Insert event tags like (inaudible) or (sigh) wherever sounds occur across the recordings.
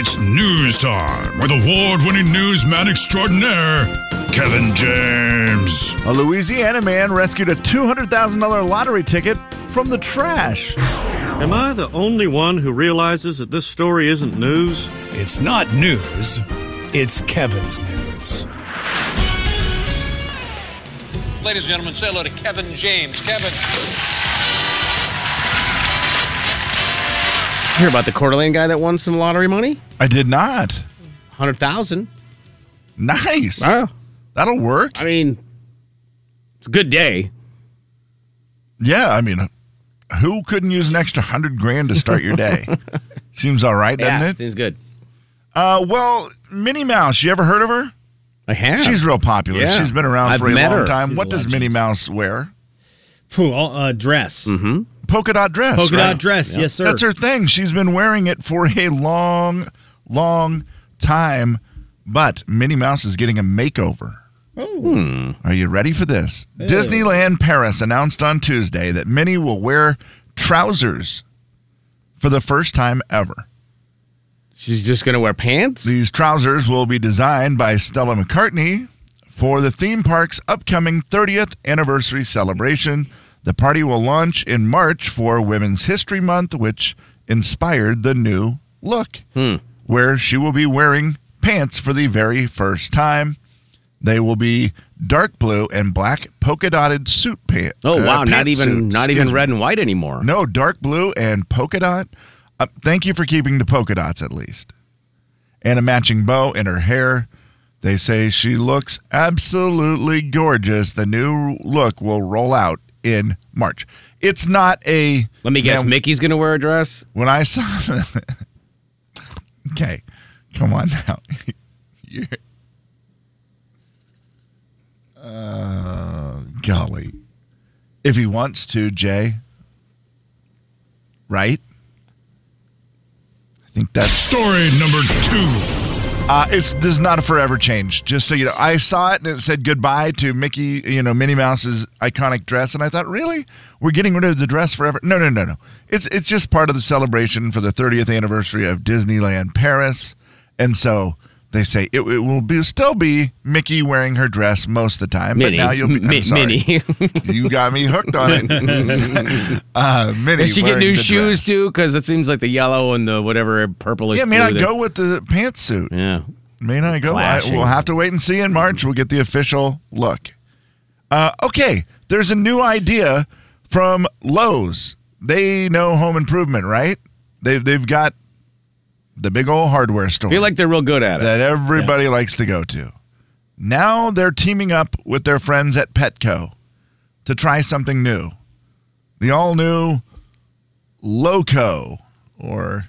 It's news time with award winning newsman extraordinaire, Kevin James. A Louisiana man rescued a $200,000 lottery ticket from the trash. Am I the only one who realizes that this story isn't news? It's not news, it's Kevin's news. Ladies and gentlemen, say hello to Kevin James. Kevin. Hear about the Coeur d'Alene guy that won some lottery money? I did not. Hundred thousand. Nice. Wow. That'll work. I mean, it's a good day. Yeah, I mean, who couldn't use an extra hundred grand to start your day? (laughs) Seems all right, doesn't yeah, it? seems good. Uh, well, Minnie Mouse, you ever heard of her? I have. She's real popular. Yeah. She's been around I've for a met long her. time. She's what a does legend. Minnie Mouse wear? Pooh, uh, dress. Mm-hmm. Polka dot dress. Polka right? dot dress. Yes, sir. That's her thing. She's been wearing it for a long, long time. But Minnie Mouse is getting a makeover. Oh. Hmm. Are you ready for this? Disneyland Paris announced on Tuesday that Minnie will wear trousers for the first time ever. She's just gonna wear pants. These trousers will be designed by Stella McCartney for the theme park's upcoming 30th anniversary celebration. The party will launch in March for Women's History Month, which inspired the new look, where she will be wearing pants for the very first time. They will be dark blue and black polka dotted suit pants. Oh wow, not even not even red and white anymore. No, dark blue and polka dot. Uh, thank you for keeping the polka dots at least. And a matching bow in her hair. They say she looks absolutely gorgeous. The new look will roll out in March. It's not a. Let me guess, Man, Mickey's gonna wear a dress. When I saw. (laughs) okay, come on now. (laughs) You're- uh, golly. If he wants to, Jay. Right? I think that's Story number two. Uh, it's this is not a forever change. Just so you know, I saw it and it said goodbye to Mickey, you know, Minnie Mouse's iconic dress, and I thought, really, we're getting rid of the dress forever? No, no, no, no. It's it's just part of the celebration for the 30th anniversary of Disneyland Paris, and so they say it, it will be still be Mickey wearing her dress most of the time, Minnie. but now you'll be I'm sorry. Minnie. (laughs) you got me hooked on it. (laughs) uh, Minnie, Does she get new shoes dress. too? Because it seems like the yellow and the whatever purplish. Yeah, may not go with the pantsuit. Yeah. May not go. I, we'll have to wait and see in March. We'll get the official look. Uh, okay, there's a new idea from Lowe's. They know home improvement, right? They've they've got the big old hardware store I feel like they're real good at it. that everybody likes to go to. Now they're teaming up with their friends at Petco to try something new. The all new Loco or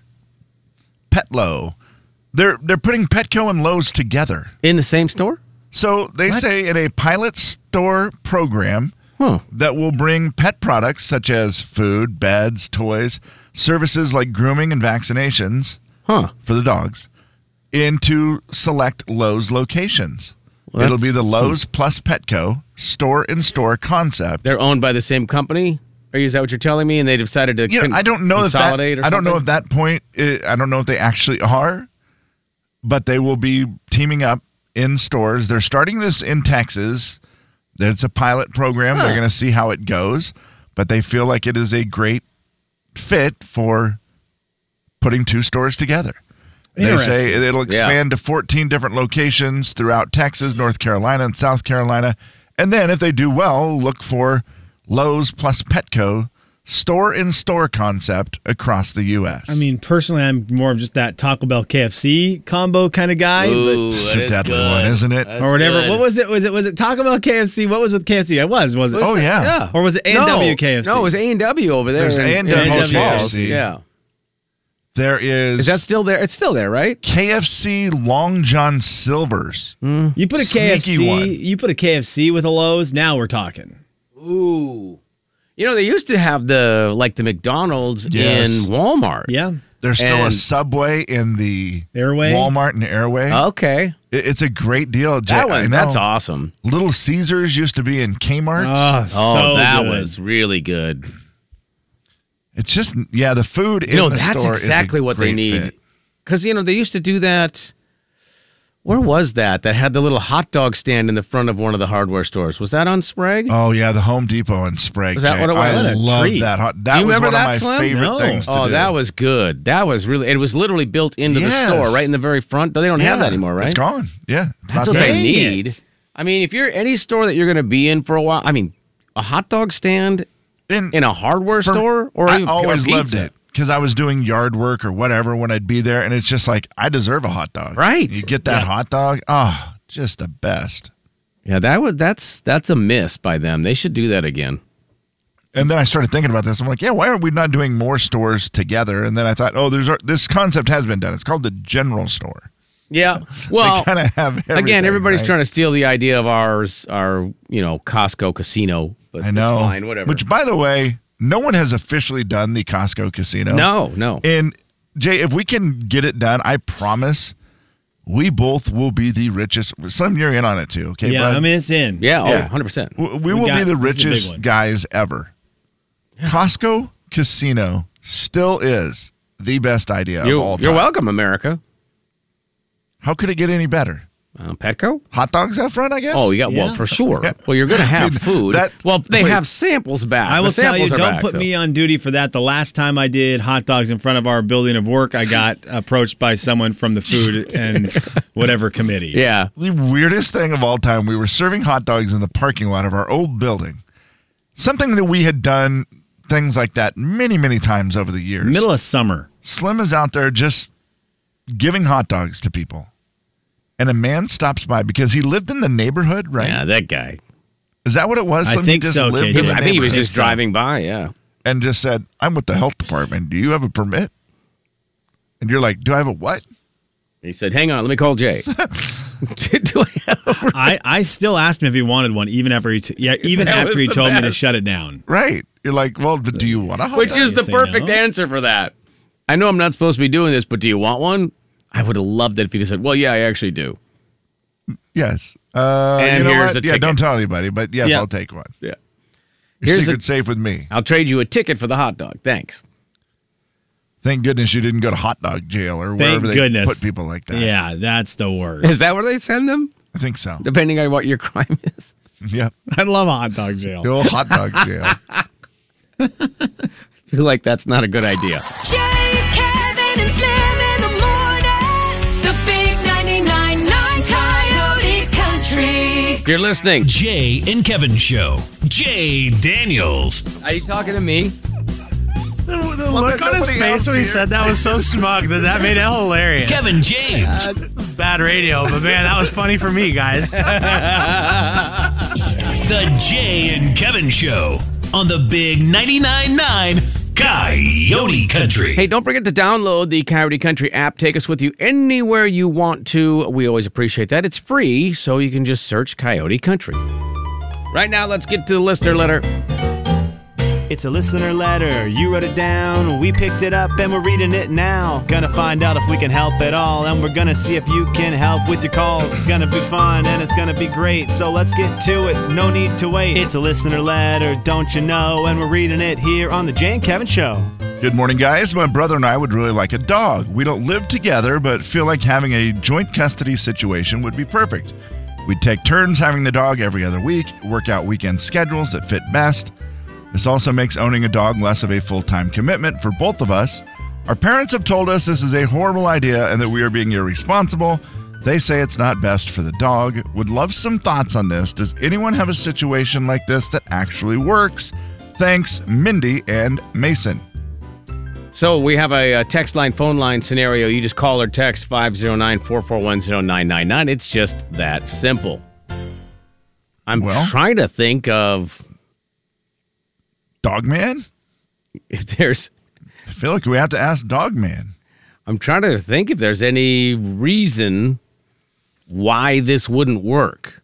Petlo. They're they're putting Petco and Lowe's together. In the same store? So they say in a pilot store program Huh. that will bring pet products such as food, beds, toys, services like grooming and vaccinations Huh. for the dogs into select Lowe's locations. Well, It'll be the hmm. Lowe's plus Petco store in store concept. They're owned by the same company? Or is that what you're telling me? And they decided to You know, con- I don't know if that, consolidate or I don't know if that point i- I don't know if they actually are, but they will be teaming up in stores. They're starting this in Texas. It's a pilot program. They're going to see how it goes, but they feel like it is a great fit for putting two stores together. They say it'll expand to 14 different locations throughout Texas, North Carolina, and South Carolina. And then if they do well, look for Lowe's plus Petco store in store concept across the U.S. I mean, personally, I'm more of just that Taco Bell KFC combo kind of guy, Ooh, it's that a deadly good. one, isn't it? That's or whatever. good. What was it? Was it was it Taco Bell KFC? What was with KFC? I was was it? Oh, yeah. Or was it No. A&W KFC? No, it was A and W over there. There's in- A&W in Post Falls. KFC. Yeah. There is, Is that still there? It's still there, right? KFC Long John Silver's. Hmm. You put a KFC. one. You put a KFC with a Lowe's. Now we're talking. Ooh. You know, they used to have the like the McDonald's Yes. in Walmart. Yeah. There's still a Subway in the Airway? Walmart and Airway. Okay. It- It's a great deal. That I one, that's awesome. Little Caesars used to be in Kmart. Oh, Oh, so that good. was really good. It's just yeah, the food in You know, the that's store is a exactly what they need. Because you know they used to do that. Where was that? That had the little hot dog stand in the front of one of the hardware stores. Was that on Sprague? Oh yeah, the Home Depot in Sprague. Was that Jay. what it was? I love that. hot- That you was remember one that, of my Slim? favorite No. things to oh, do. that was good. That was really. It was literally built into Yes. the store, right in the very front. They don't have that anymore, right? It's gone. Yeah, it's That's what there. they need. it. I mean, if you're any store that you're going to be in for a while, I mean, a hot dog stand And in a hardware for- store or I always loved it because I was doing yard work or whatever when I'd be there, and it's just like I deserve a hot dog. Right. You get that Yeah. hot dog. Oh, just the best. Yeah, that would that's that's a miss by them. They should do that again. And then I started thinking about this. I'm like, yeah, why aren't we not doing more stores together? And then I thought, oh, there's this concept has been done. It's called the general store. Yeah. (laughs) Well, kind of have again, everybody's right? trying to steal the idea of ours, our you know Costco casino. But I know. It's fine, whatever. Which, by the way, no one has officially done the Costco casino. no, no. And Jay, if we can get it done, I promise we both will be the richest. Slim, you're in on it too. Okay, Yeah, bud? I mean it's in. yeah, oh, Yeah. oh, 100 percent. we, we We will got- be the this is a big richest guys ever. Costco casino still is the best idea of all time. you're welcome, America. How could it get any better? Uh, Petco. Hot dogs out front, I guess. Oh, you got well for sure. Well, you're going (laughs) to have mean, food. that- well, they wait. have samples back. I The will tell you, don't back, put though. me on duty for that. The last time I did hot dogs in front of our building of work, I got (laughs) approached by someone from the food and whatever committee. Yeah. The weirdest thing of all time, we were serving hot dogs in the parking lot of our old building. Something that we had done things like that many, many times over the years. Middle of summer. Slim is out there just giving hot dogs to people. And a man stops by because he lived in the neighborhood, right? Yeah, that guy. Is that what it was? I Slim? think he just so, lived KJ. in the I think he was neighborhood just driving by. Yeah. and just said, I'm with the health department. Do you have a permit? And you're like, Do I have a what? He said, "Hang on, let me call Jay." (laughs) (laughs) Do I have a- I, I still asked him if he wanted one, even after he t- yeah (laughs) even That after he the told me to shut it down. Right. You're like, Well, but do you want a hot Which dog? is the perfect no. answer for that. I know I'm not supposed to be doing this, but do you want one? I would have loved it if he just said, "Well, yeah, I actually do." Yes. Uh, And you know here's what? a Yeah, ticket. don't tell anybody, but yes, Yeah. I'll take one. Yeah. Your Here's secret's a- safe with me. I'll trade you a ticket for the hot dog. Thanks. Thank goodness you didn't go to hot dog jail or Thank wherever they goodness. put people like that. Yeah, that's the worst. Is that where they send them? I think so. Depending on what your crime is. (laughs) Yeah. I love hot dog jail. The old hot dog jail. (laughs) I feel like that's not a good idea. Jay, you're listening, Jay and Kevin Show. Jay Daniels. are you talking to me? The look on his face else when he here. said that was so smug that that made it hilarious. Kevin James. (laughs) Bad radio, but man, that was funny for me, guys. (laughs) The Jay and Kevin Show on the Big 99.9 9 Coyote Country. Hey, don't forget to download the Coyote Country app. Take us with you anywhere you want to. We always appreciate that. It's free, so you can just search Coyote Country. Right now, let's get to the listener letter. It's a listener letter. You wrote it down. We picked it up and we're reading it now. Gonna find out if we can help at all. And we're gonna see if you can help with your calls. It's gonna be fun and it's gonna be great. So let's get to it. No need to wait. It's a listener letter, don't you know? And we're reading it here on The Jay and Kevin Show. Good morning, guys. My brother and I would really like a dog. We don't live together, but feel like having a joint custody situation would be perfect. We'd take turns having the dog every other week, work out weekend schedules that fit best. This also makes owning a dog less of a full time commitment for both of us. Our parents have told us this is a horrible idea and that we are being irresponsible. They say it's not best for the dog. Would love some thoughts on this. Does anyone have a situation like this that actually works? Thanks, Mindy and Mason. So we have a, a text line, phone line scenario. You just call or text 509 441 0999. It's just that simple. I'm Well- trying to think of Dogman? if there's I feel like we have to ask Dogman. I'm trying to think if there's any reason why this wouldn't work.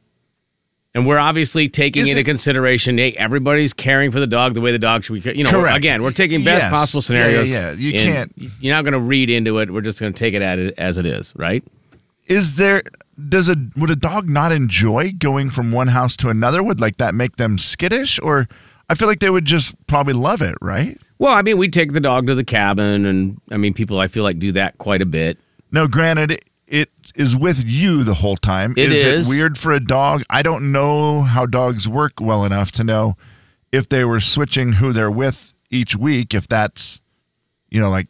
And we're obviously taking Is into it- consideration, hey, everybody's caring for the dog the way the dog should be. You know, Correct. again, we're taking best Yes. possible Yeah, yeah, scenarios. yeah. You can't- You're not going to read into it. We're just going to take it at it as it is, right? Is there does a would a dog not enjoy going from one house to another? Would like that make them skittish? Or I feel like they would just probably love it, right? Well, I mean, we take the dog to the cabin, and I mean, people I feel like do that quite a bit. No, granted, it is with you the whole time. It is is. it weird for a dog? I don't know how dogs work well enough to know if they were switching who they're with each week. If that's, you know, like,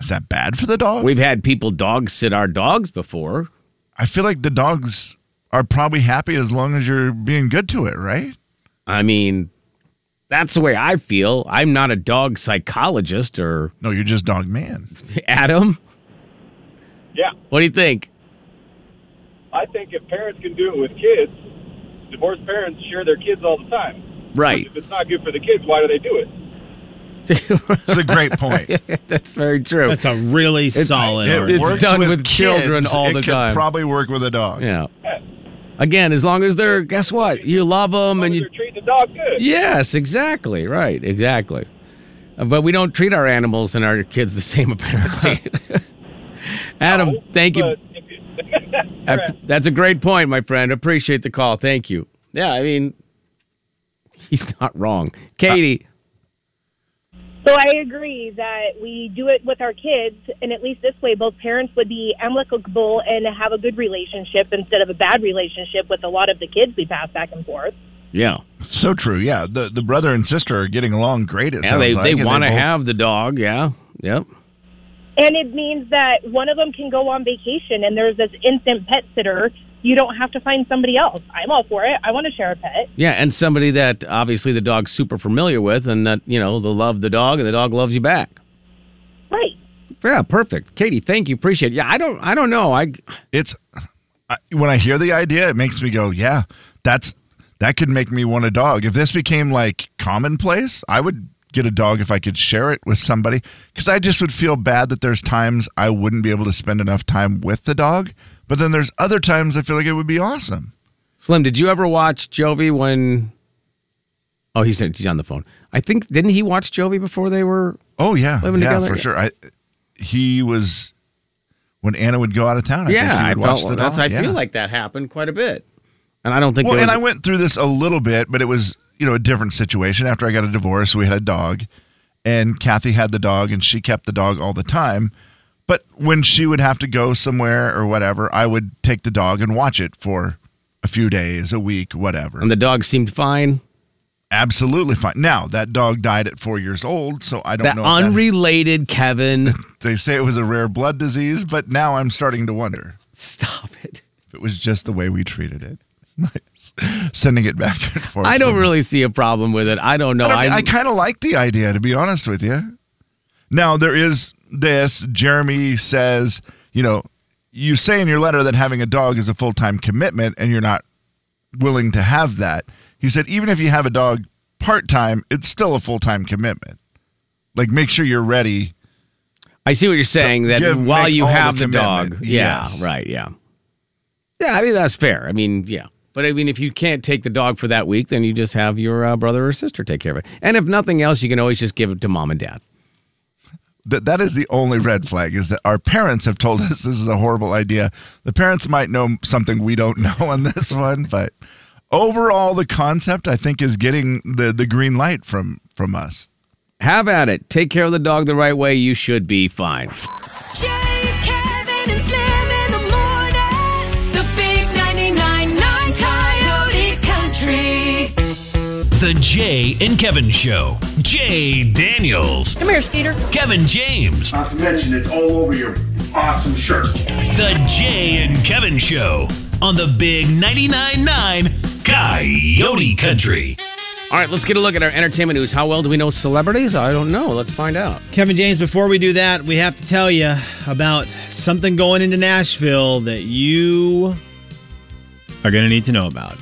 is that bad for the dog? We've had people dog sit our dogs before. I feel like the dogs are probably happy as long as you're being good to it, right? I mean, that's the way I feel. I'm not a dog psychologist or No, you're just dog man. (laughs) Adam. Yeah, What do you think? I think if parents can do it with kids, divorced parents share their kids all the time. Right. If it's not good for the kids, why do they do it? It's a great (laughs) point. That's very true. That's a really solid. It argument. It's works done with with children kids. all it the could time. Probably work with a dog. yeah. Again, as long as they're, guess what? You love them and you. They're the dog good. Yes, exactly. Right. Exactly. Uh, But we don't treat our animals and our kids the (laughs) same, apparently. (laughs) Adam, No, thank you. but if you- (laughs) Uh, That's a great point, my friend. Appreciate the call. Thank you. Yeah, I mean, he's not wrong. Katie, So I agree that we do it with our kids, and at least this way, both parents would be amicable and have a good relationship instead of a bad relationship with a lot of the kids we pass back and forth. yeah, So true. Yeah. The the brother and sister are getting along great. It yeah, sounds they like, they want to both- have the dog. Yeah, yep. And it means that one of them can go on vacation, and there's this instant pet sitter. You don't have to find somebody else. I'm all for it. I want to share a pet. Yeah, and somebody that obviously the dog's super familiar with, and that you know they'll love the dog, and the dog loves you back. Right. Yeah, perfect. Katie, thank you. Appreciate it. Yeah, I don't, I don't know. I It's I, when I hear the idea, it makes me go, yeah, that's that could make me want a dog. If this became like commonplace, I would get a dog if I could share it with somebody because I just would feel bad that there's times I wouldn't be able to spend enough time with the dog, but then there's other times I feel like it would be awesome. Slim, did you ever watch Jovi when? Oh, he's he's on the phone. I think didn't he watch Jovi before they were? Oh yeah, Living yeah, together? for sure. I he was when Anna would go out of town. I yeah, think he I felt that's. I yeah. feel like that happened quite a bit, and I don't think. Well, and I went through this a little bit, but it was you know a different situation. After I got a divorce, we had a dog, and Kathy had the dog, and she kept the dog all the time. But when she would have to go somewhere or whatever, I would take the dog and watch it for a few days, a week, whatever. and the dog seemed fine. Absolutely fine. Now that dog died at four years old, so I don't That know. if that- unrelated Kevin. (laughs) they say it was a rare blood disease, but now I'm starting to wonder Stop it. if it was just the way we treated it. Nice. (laughs) Sending it back and forth. I don't really see a problem with it. I don't know. I, I- I kind of like the idea, to be honest with you. Now, there is this. Jeremy says, you know, you say in your letter that having a dog is a full time commitment and you're not willing to have that. He said, even if you have a dog part time, it's still a full time commitment. Like, make sure you're ready. I see what you're saying. That Give- while you all the have the, dog, yeah, Yes. right, yeah, yeah. I mean that's fair. I mean, yeah, but I mean if you can't take the dog for that week, then you just have your uh, brother or sister take care of it. And if nothing else, you can always just give it to mom and dad. That that is the only red flag is that our parents have told us this is a horrible idea. The parents might know something we don't know on this one, but overall the concept I think is getting the the green light from from us. Have at it. Take care of the dog the right way. You should be fine. Jay, The Jay and Kevin Show. Jay Daniels. Come here, Skeeter. Kevin James. Not to mention, it's all over your awesome shirt. The Jay and Kevin Show on the Big 99.9 9 Coyote Country. All right, let's get a look at our entertainment news. How well do we know celebrities? I don't know. Let's find out. Kevin James, before we do that, we have to tell you about something going into Nashville that you are going to need to know about.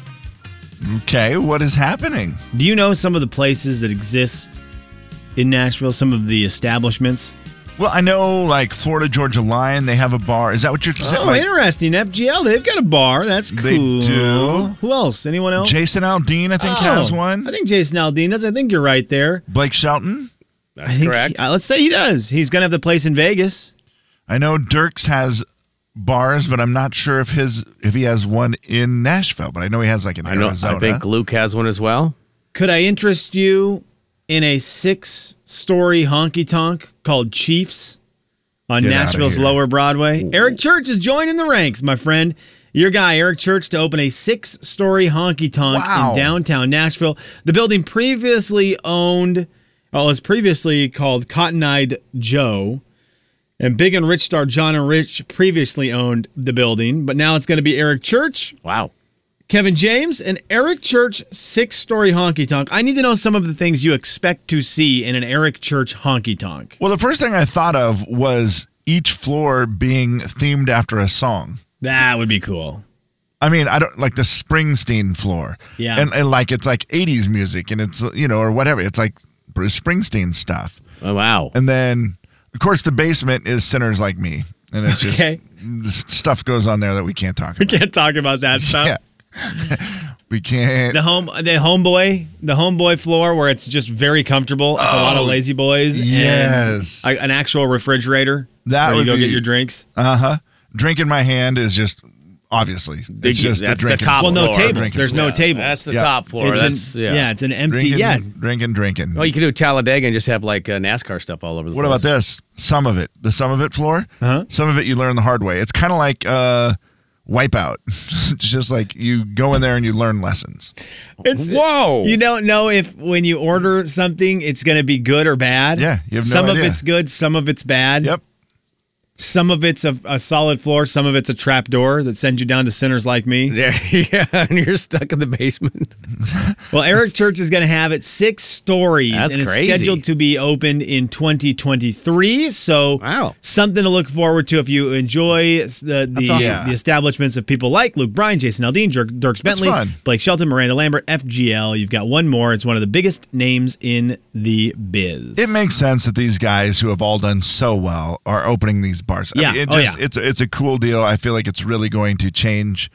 Okay, what is happening? Do you know some of the places that exist in Nashville? Some of the establishments? Well, I know like Florida Georgia Line, they have a bar. Is that what you're saying? Oh, Like, interesting. FGL, they've got a bar. That's cool. They do? Who else? Anyone else? Jason Aldean, I think, Oh, has one. I think Jason Aldean does. I think you're right there. Blake Shelton. That's I think correct. uh, let's say he does. He's going to have the place in Vegas. I know Dierks has bars, but I'm not sure if his if he has one in Nashville. But I know he has like in I know. Arizona. I think Luke has one as well. Could I interest you in a six story honky tonk called Chiefs on Get Nashville's. Lower Broadway. Eric Church is joining the ranks, my friend. Your guy, Eric Church, to open a six story honky tonk Wow. in downtown Nashville. The building previously owned, well, it was previously called Cotton Eyed Joe. And Big and Rich star John and Rich previously owned the building, but now it's going to be Eric Church, Wow. Kevin James, and Eric Church six story honky tonk. I need to know some of the things you expect to see in an Eric Church honky tonk. Well, the first thing I thought of was each floor being themed after a song. That would be cool. I mean, I don't like the Springsteen floor. Yeah. And, and like it's like 80s music and it's, you know, or whatever. It's like Bruce Springsteen stuff. Oh, wow. And then, of course, the basement is Sinners Like Me. And it's just Okay. stuff goes on there that we can't talk about. We can't talk about that stuff. Yeah. (laughs) we can't. The home, the homeboy, the homeboy floor where it's just very comfortable. It's a lot of Oh, lazy boys. and yes. a- an actual refrigerator. That where you would go be- get your drinks. Uh huh. Drink in my hand is just obviously. It's just that's the drinking top Well, no floor. tables. Drinking There's no Yeah, tables. That's the Yeah. top floor. It's That's, an, yeah. yeah. it's an empty. Drinking, yeah, drinking, drinking. Oh, you could do Talladega and just have like uh, NASCAR stuff all over the What place. about this? Some of it, the some of it floor. Uh-huh. Some of it you learn the hard way. It's kind of like uh, Wipeout. (laughs) it's just like you go in there and you learn lessons. It's, Whoa. You don't know if when you order something, it's going to be good or bad. Yeah, you have no some of it's good, some of it's bad. Yep. Some of it's a, a solid floor, some of it's a trap door that sends you down to sinners like me. There, (laughs) yeah, and you're stuck in the basement. (laughs) Well, Eric Church is going to have it six stories, That's and it's scheduled to be opened in 2023. So, Wow. something to look forward to if you enjoy the the, awesome. the establishments of people like Luke Bryan, Jason Aldean, Dirk, Dierks That's Bentley. Blake Shelton, Miranda Lambert, FGL. You've got one more. It's one of the biggest names in the biz. It makes sense that these guys who have all done so well are opening these bars. Yeah. I mean, it Oh, just, yeah. It's it's a cool deal. I feel like it's really going to change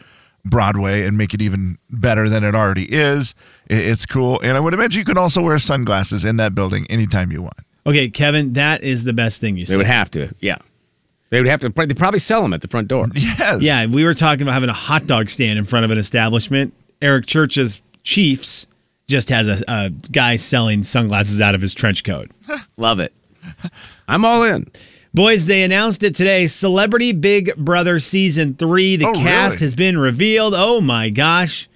Broadway and make it even better than it already is. It- It's cool, and I would imagine you can also wear sunglasses in that building anytime you want. Okay, Kevin, that is the best thing you said. They would have to. Yeah. They would have to. They probably sell them at the front door. (laughs) Yes. Yeah, we were talking about having a hot dog stand in front of an establishment. Eric Church's Chiefs just has a, a guy selling sunglasses out of his trench coat. (laughs) Love it. I'm all in. Boys, they announced it today. Celebrity Big Brother season three. The Oh, cast really? has been revealed. Oh my gosh.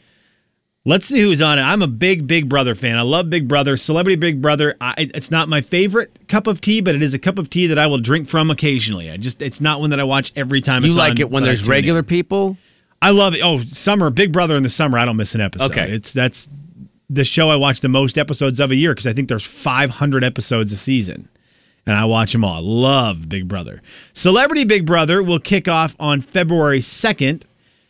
Let's see who's on it. I'm a big Big Brother fan. I love Big Brother. Celebrity Big Brother. I, it's not my favorite cup of tea, but it is a cup of tea that I will drink from occasionally. I just it's not one that I watch every time. You it's like on, it when there's tune in. regular people? I love it. Oh, summer, Big Brother in the summer. I don't miss an episode. Okay. it's that's the show I watch the most episodes of a year because I think there's 500 episodes a season, and I watch them all. Love Big Brother. Celebrity Big Brother will kick off on February 2nd.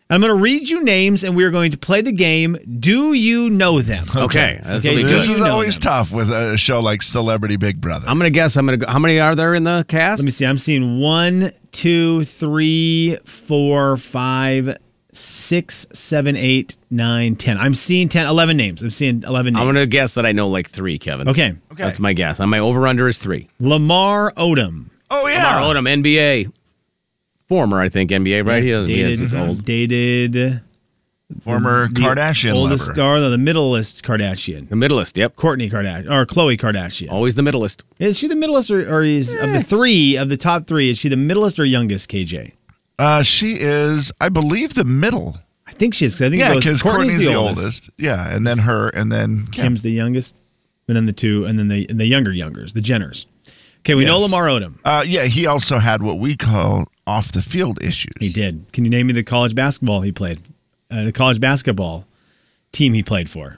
I'm going to read you names, and we are going to play the game. Do you know them? Okay. That's Okay, this This good. you is always them. tough with a show like Celebrity Big Brother. I'm gonna guess. I'm gonna. go. How many are there in the cast? Let me see. I'm seeing one, two, three, four, five, six, seven, eight, nine, ten. I'm seeing 10, 11 names. I'm seeing 11 names. I'm gonna guess that I know like three, Kevin. Okay. Okay. That's my guess. And my over under is three. Lamar Odom. oh yeah. Lamar Odom, NBA. Former, I think, NBA, right? He doesn't he dated, is old. dated Former the Kardashian oldest lover. star, the middleest Kardashian, The middleist, yep. Kourtney Kardashian or Khloe Kardashian. Always the middleist. Is she the middleest or, or is of the eh. three of the top three? Is she the middleest or youngest? KJ, Uh, she is, I believe, the middle. I think she is. 'cause I think Yeah, because Kourtney's, Kourtney's, the, oldest. Yeah, and then her, and then Kim. Kim's the youngest, and then the two, and then the and the younger youngers, the Jenners. Okay, we know Lamar Odom. Uh, yeah, he also had what we call off the field issues. He did. Can you name me the college basketball he played? Uh, the college basketball team he played for?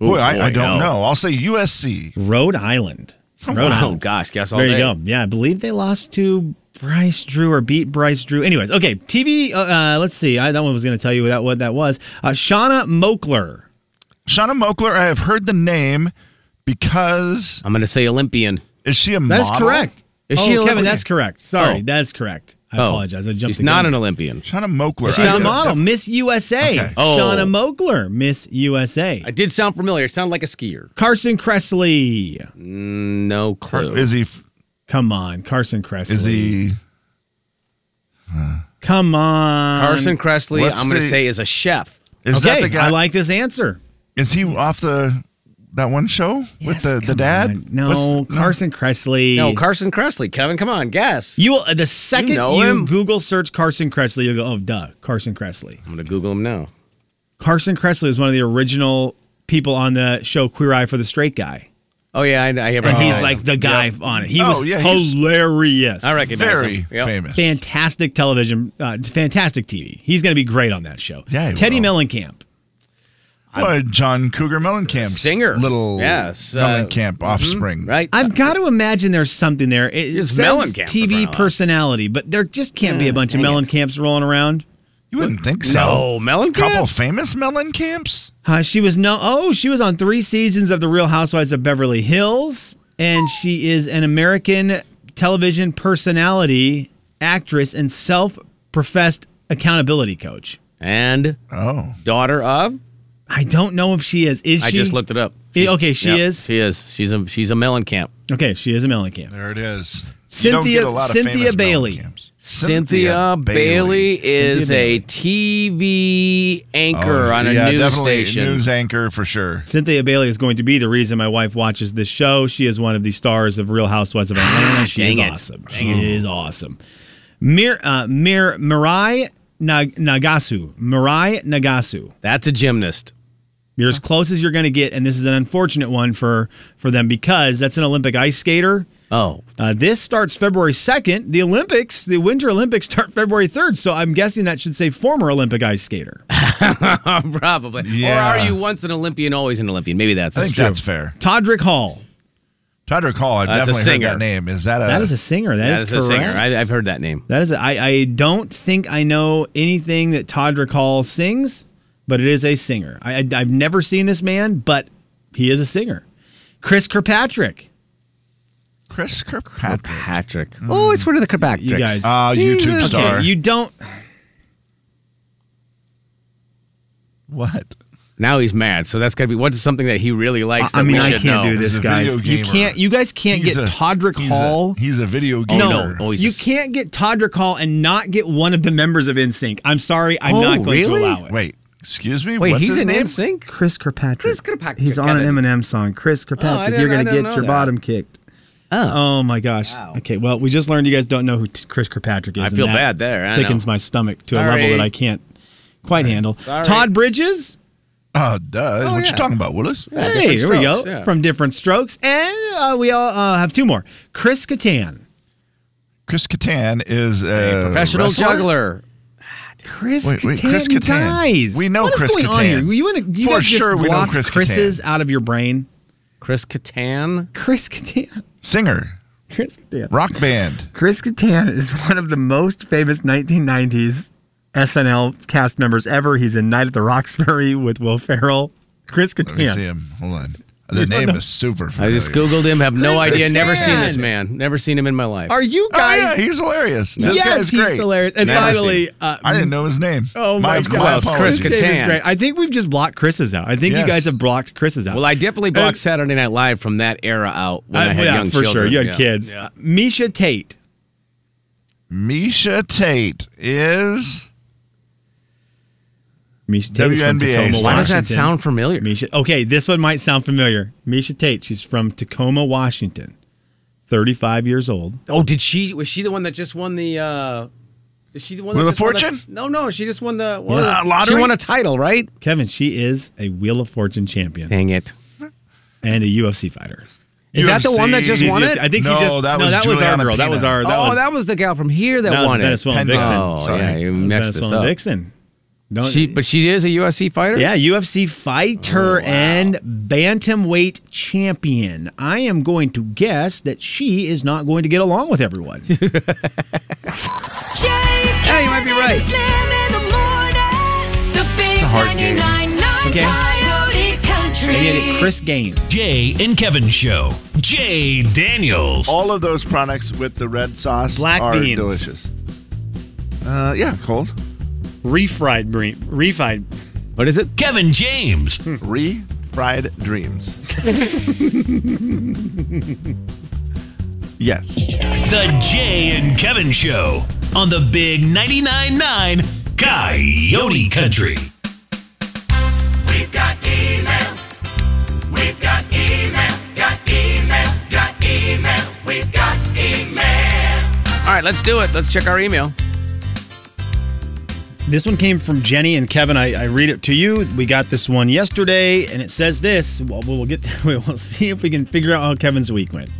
Ooh, Boy, I, I don't no. know. I'll say USC. Rhode Island. Rhode Oh Island. gosh, guess all There you go. Yeah, I believe they lost to Bryce Drew or beat Bryce Drew. Anyways, okay, TV. Uh, uh, let's see. I that one was going to tell you that what that was. Uh, Shanna Moakler. Shanna Moakler, I have heard the name because I'm gonna say Olympian. is she a model? That's model? correct. Is oh, she a Kevin, Olympian? that's correct. Sorry, Oh. that's correct. I Oh, apologize. I jumped. She's the not an Olympian. Shanna Moakler. She's I- a model, Miss USA. Okay. Oh. Shanna Moakler, Miss USA. I did sound familiar. It sounded like a skier. Carson Kressley. Mm, No clue. Is he? f- Come on, Carson Kressley. Is he? Come on, Carson Kressley, What's I'm going to the- say, is a chef. Is okay, that the guy? I like this answer. is he off the that one show with Yes, the, the come dad? on. No, What's the- Carson Kressley. No, Carson Kressley. Kevin, come on, guess. You will, the second you, know him. Google search Carson Kressley, you'll go, oh, duh, Carson Kressley. I'm gonna Google him now. Carson Kressley was one of the original people on the show Queer Eye for the Straight Guy. Oh yeah, I, I have. And he's oh. like the guy Yep. on it. He Oh, was yeah, hilarious. I recognize Very him. Yep. famous. Fantastic television, uh, fantastic TV. He's going to be great on that show. Yeah, Teddi will. Mellencamp. Well, John Cougar Mellencamp. Singer. Little Yes, uh, Mellencamp offspring. Right. I've got to imagine there's something there. It It's says Mellencamp, TV personality, but there just can't be a bunch of dang it. Mellencamps rolling around. You wouldn't think so. No, Mellencamp? Couple famous Mellencamps? Uh, she was no. Oh, she was on three seasons of The Real Housewives of Beverly Hills, and she is an American television personality, actress, and self-professed accountability coach. And Oh. daughter of. I don't know if she is. Is she? I just looked it up. Eh, okay, she Yep, is? She is. She's a she's a Mellencamp. Okay, she is a Mellencamp. There it is. You don't Cynthia get a lot of Cynthia famous Bailey. Mellencamp's. Cynthia, Bailey, is a TV anchor Oh, on a yeah, news definitely station. News anchor for sure. Cynthia Bailey is going to be the reason my wife watches this show. She is one of the stars of Real Housewives of Atlanta. (sighs) She Dang is it. awesome. Dang she is awesome. Mir uh, Mir Mirai Nag- Nagasu. Mirai Nagasu. That's a gymnast. You're as close as you're going to get, and this is an unfortunate one for for them because that's an Olympic ice skater. Oh, Uh, this starts February 2nd. The Olympics, the Winter Olympics, start February 3rd. So I'm guessing that should say former Olympic ice skater. (laughs) probably. Yeah. Or are you once an Olympian, always an Olympian? Maybe that's, I think true. that's fair. Todrick Hall. Todrick Hall, I've That's a definitely heard singer. that name. Is that a. That is a singer. That that is, is, a singer. correct. I, I've heard that name. That is, I, I don't think I know anything that Todrick Hall sings, but it is a singer. I, I, I've never seen this man, but he is a singer. Chris Kirkpatrick. Chris Kirkpatrick. Patrick. Oh, it's one of the Kirkpatricks. You guys- Ah, YouTube Okay, star. you don't. what? Now he's mad. So that's got to be what's something that he really likes. I that mean, we I can't know? do this, a guys. You can't. You guys can't He's get a- Todrick he's Hall. A, he's a video Oh gamer. no! Oh, you a s- can't get Todrick Hall and not get one of the members of NSYNC. I'm sorry, I'm Oh, not going really? to allow it. Wait, excuse me? Wait, What's he's his in name? NSYNC. Chris Kirkpatrick. Chris Kirkpatrick, He's on an Eminem song. Chris Kirkpatrick, didn't- you're going to get your that. bottom kicked. Oh. Oh my gosh. Wow. Okay, well, we just learned you guys don't know who t- Chris Kirkpatrick is. I feel bad there. I sickens know. my stomach to a Sorry. level that I can't quite handle. Sorry. Todd Bridges. Oh, duh. what yeah. you talking about, Willis? hey, here we go. Yeah. From Diff'rent Strokes. And uh, we all uh, have two more. Chris Kattan. Chris Kattan is a, Professional wrestler? juggler. Chris Wait, wait, Kattan, Chris Kattan. guys. We know what is Chris going on Kattan. here? You, in the, you For guys just sure we know block Chris Chris's Kattan. out of your brain. Chris Kattan. Chris Kattan. Singer, Chris Kattan. rock band. Chris Kattan is one of the most famous 1990s SNL cast members ever. He's in Night at the Roxbury with Will Ferrell. Chris Kattan. Let me see him. Hold on. The name is super funny. I just googled him. Have no Chris idea. Never seen this man. Never seen him in my life. Are you Oh, guys? yeah, he's hilarious. This yes, guy's he's great. hilarious. And Never finally, seen uh, I didn't know his name. Oh my, my, God. my Chris apologies. This is Kattan. great. I think we've just blocked Chris's out. I think you guys have blocked Chris's out. Well, I definitely blocked And- Saturday Night Live from that era out when I, Uh, had yeah, young for children. sure. You had Yeah. kids. Yeah. Miesha Tate. Miesha Tate is Miesha Tate is from WNBA. Tacoma, Why does that sound familiar? Miesha. Okay, this one might sound familiar. Miesha Tate. She's from Tacoma, Washington. Thirty-five years old. Oh, did she? Was she the one that just won the? uh Is she the one? Wheel that of just won the- Fortune? no, no, she just won the what Yeah. Uh, lottery? She won a title, right? Kevin, she is a Wheel of Fortune champion Dang it! and a UFC fighter. Is that the one that just won it? I think No, she just. that no, was that was our Juliana girl. That was our. That oh, was, that was the gal from here that, that was won it. Venezuelan Pen- Vixen. Oh, Sorry. yeah, you messed this Venezuelan up. Vixen. Don't, She, but she is a UFC fighter. Yeah, UFC Oh, fighter and bantamweight champion. I am going to guess that she is not going to get along with everyone. (laughs) Jay, Yeah, you might be right. and Slim in the morning. The a hard game. Okay. Coyote Country. Chris Gaines. Jay and Kevin Show. Jay Daniels. all of those products with the red sauce Black are beans. delicious. Uh, yeah, cold refried dream. Refried. What is it? Kevin James. Hmm. Refried dreams. (laughs) yes. The Jay and Kevin Show on the Big 99.9 9 Coyote Country. We've got email. We've got email. Got email. Got email. We've got email. All right, let's do it. Let's check our email. This one came from Jenny and Kevin. I, I read it to you. We got this one yesterday, and it says this. Well, we'll get. (laughs) We'll see if we can figure out how Kevin's week went.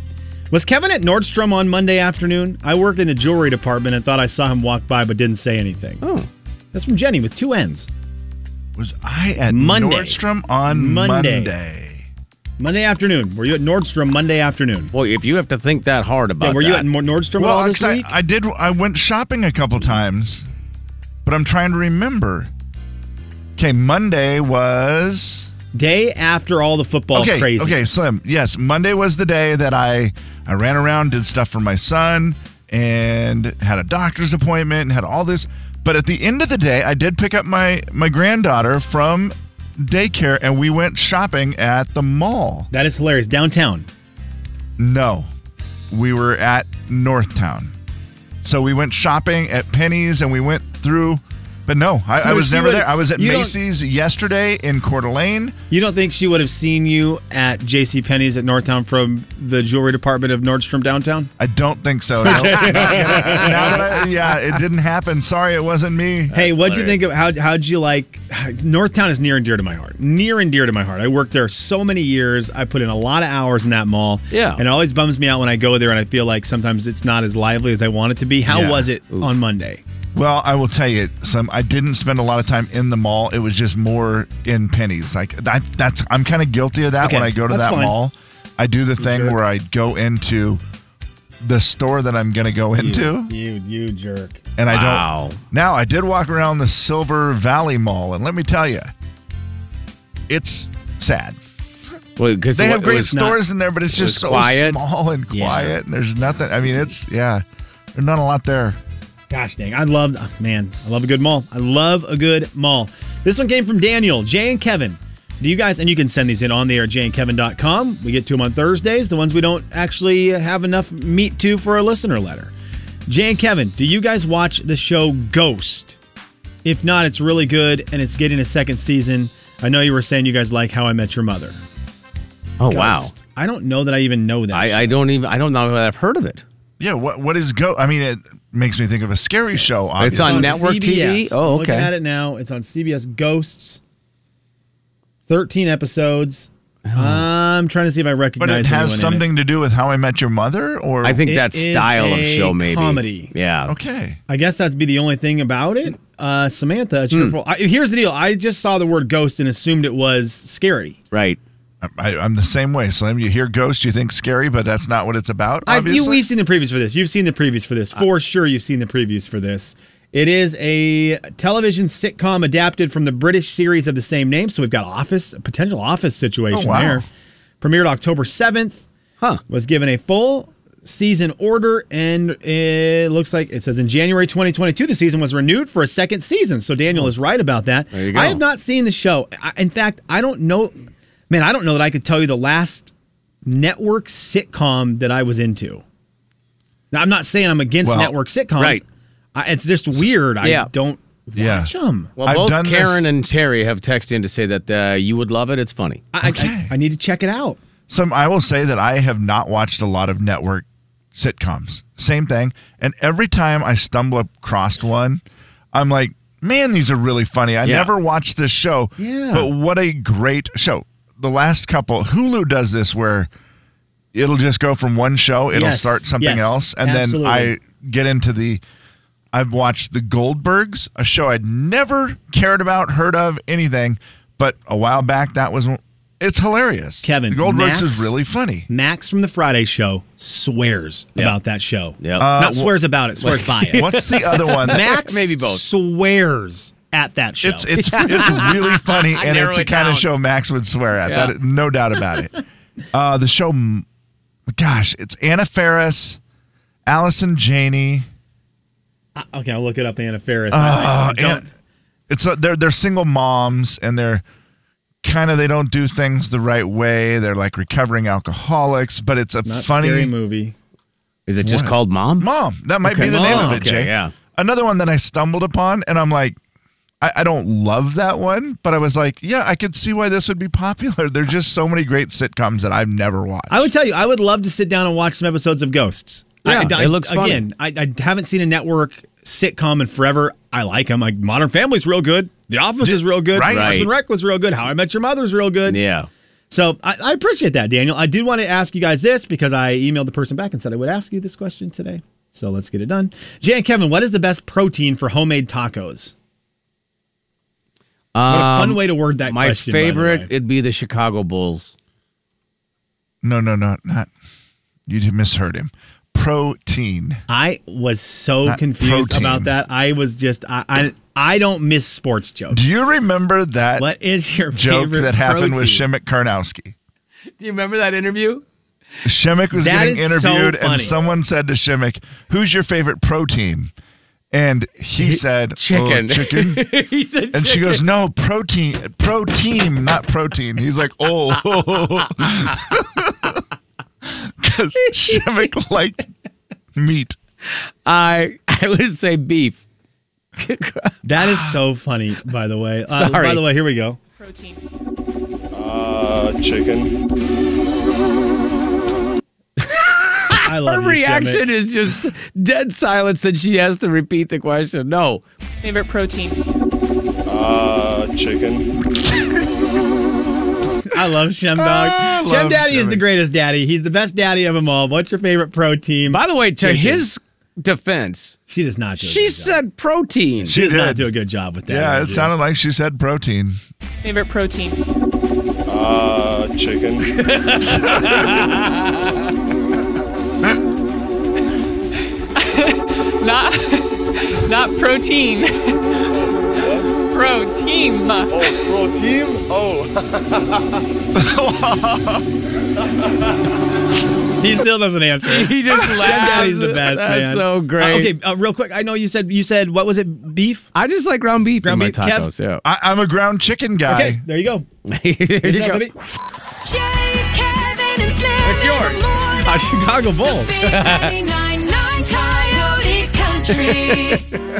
Was Kevin at Nordstrom on Monday afternoon? I work in the jewelry department and thought I saw him walk by, but didn't say anything. Oh, that's from Jenny with two N's. Was I at Monday. Nordstrom on Monday. Monday? Monday afternoon. Were you at Nordstrom Monday afternoon? Boy, if you have to think that hard about Yeah, were you at Nordstrom Well, at all this 'cause I, week? I did. I went shopping a couple times, but I'm trying to remember. Okay, Monday was Day after all the football okay. crazy. Okay, Slim. Yes, Monday was the day that I I ran around, did stuff for my son, and had a doctor's appointment, and had all this. But at the end of the day, I did pick up my my granddaughter from daycare, and we went shopping at the mall. That is hilarious. Downtown. No, we were at Northtown. So we went shopping at Penney's and we went through. But no, I, So I was never would- there. I was at Macy's yesterday in Coeur d'Alene. You don't think she would have seen you at J.C. Penney's at Northtown from the jewelry department of Nordstrom downtown? I don't think so. No. now that I, yeah, it didn't happen. Sorry, it wasn't me. hey, what'd you think of how how'd you like Northtown is near and dear to my heart. Near and dear to my heart. I worked there so many years. I put in a lot of hours in that mall. Yeah. And it always bums me out when I go there and I feel like sometimes it's not as lively as I want it to be. How Yeah. was it on Monday? Well, I will tell you, some I didn't spend a lot of time in the mall. It was just more in Penney's. Like that, that's I'm kind of guilty of that Okay, when I go to that fine. mall. I do the thing where I go into the store that I'm going to go into. You you jerk. and I Wow. don't. Now I did walk around the Silver Valley Mall, and let me tell you, it's sad. Well, They have great was not- stores in there, but it's it just so quiet. small and Yeah. quiet, and there's nothing. I mean, it's yeah, there's not a lot there. Gosh dang, I love oh, man, I love a good mall. I love a good mall. This one came from Daniel, Jay and Kevin. Do you guys, and you can send these in on the air at jayandkevin.com. We get to them on Thursdays, the ones we don't actually have enough meat to for a listener letter. Jay and Kevin, do you guys watch the show Ghost? If not, it's really good and it's getting a second season. I know you were saying you guys like How I Met Your Mother. Oh wow. I don't know that I even know that. I, I don't even I don't know that I've heard of it. Yeah, what what is go? I mean, it makes me think of a scary show. It's on network TV? CBS. Oh, I'm Looking okay. at it now. It's on CBS Ghosts. 13 episodes. I'm trying to see if I recognize But it has in something to do with How I Met Your Mother, or I think It that is style of a show maybe. comedy. Yeah. okay. I guess that'd be the only thing about it. Uh, Samantha, it's Hmm. I, here's the deal. I just saw the word ghost and assumed it was scary. Right. I, I'm the same way, Slim. You hear Ghost, you think scary, but that's not what it's about. I've, you, we've seen the previews for this. You've seen the previews for this. For sure, you've seen the previews for this. It is a television sitcom adapted from the British series of the same name. So we've got Office, a potential Office situation Oh, wow. there. Premiered October 7th. Huh. Was given a full season order, and it looks like it says in January 2022, the season was renewed for a second season. So Daniel oh. is right about that. There you go. I have not seen the show. I, in fact, I don't know. Man, I don't know that I could tell you the last network sitcom that I was into. Now, I'm not saying I'm against Well, network sitcoms. right. I, it's just weird. Yeah. I don't Yeah. watch them. Well, I've both done Karen this- and Terry have texted in to say that uh, you would love it. It's funny. I, Okay. I, I need to check it out. some I will say that I have not watched a lot of network sitcoms. Same thing, and every time I stumble across one, I'm like, man, these are really funny. I Yeah. never watched this show, Yeah. but what a great show! The last couple, Hulu does this where it'll just go from one show, it'll Yes. start something Yes. else, and Absolutely. then I get into the. I've watched The Goldbergs, a show I'd never cared about, heard of, anything, but a while back that was. It's hilarious. Kevin, The Goldbergs Max- is really funny. Max from the Friday Show swears Yep. about that show. Yep. Uh, Not wh- swears about it, swears by it. (laughs) What's the other one? Max (laughs) Maybe both. swears at that show. It's it's it's really (laughs) funny, and it's a it kind of show Max would swear at. Yeah. That no doubt about it. (laughs) Uh, the show, gosh, it's Anna Faris, Allison Janney. Uh, okay, I'll look it up. Anna Faris. Uh, I, I don't, and it's uh, they're they're single moms, and they're kind of they don't do things the right way. They're like recovering alcoholics, but it's a not funny scary movie. Is it just What? called Mom? Mom. That might Okay, be the name of it, Okay, Jay. yeah. Another one that I stumbled upon, and I'm like, I, I don't love that one, but I was like, yeah, I could see why this would be popular. (laughs) There's just so many great sitcoms that I've never watched. I would tell you, I would love to sit down and watch some episodes of Ghosts. Yeah, I, I- it looks funny. again. I, I haven't seen a network sitcom in forever. I like them. Like Modern Family's real good. The Office is real good. Right. Parks and Rec was real good. How I Met Your Mother's real good. Yeah. So I, I appreciate that, Daniel. I did want to ask you guys this because I emailed the person back and said I would ask you this question today. So let's get it done. Jay and Kevin, what is the best protein for homemade tacos? What a fun Um, way to word that My question. by the favorite, way. it'd be the Chicago Bulls. No, no, no, not. You just misheard him. Protein. I was so Not confused protein. about that. I was just I I, I don't miss sports jokes. Do you remember that What is your joke favorite that happened with Shemek Karnowski? Do you remember that interview? Shemek was That getting is so interviewed, and someone said to Shemek, "Who's your favorite protein?" And he said, Chicken. "Oh, (laughs) chicken." he said And she goes, "No, protein, protein, not protein." He's like, "Oh," (laughs) because Shimmick (laughs) liked meat. I I would say beef. That is so funny, by the way. Uh, Sorry. by the way, here we go. Protein. Uh, chicken. I love Her you, reaction Shimmick. is just dead silence that she has to repeat the question. No. Favorite protein. Uh, chicken. I love Shem Dog. I Shem love Daddy is the greatest daddy. He's the best daddy of them all. What's your favorite protein? By the way, to Chicken. his defense, she does not do a she good job. said protein. she does did. not do a good job with that. Yeah, I it do. sounded like she said protein. Favorite protein. Uh, chicken. (laughs) (laughs) Not (laughs) not protein. (laughs) protein. Oh, protein. Oh. (laughs) He still doesn't answer. He just Shem laughs. Daddy's the best, That's man. so great. Uh, okay, uh, real quick. I know you said you said what was it? Beef. I just like ground beef Ground in my beef, Kev? tacos. Yeah. I, I'm a ground chicken guy. Okay, there you go. there you Good enough, go. Jay, Kevin, and Slim. It's yours. morning. Uh, Chicago Bulls. Big 99.9 Coyote Country. (laughs)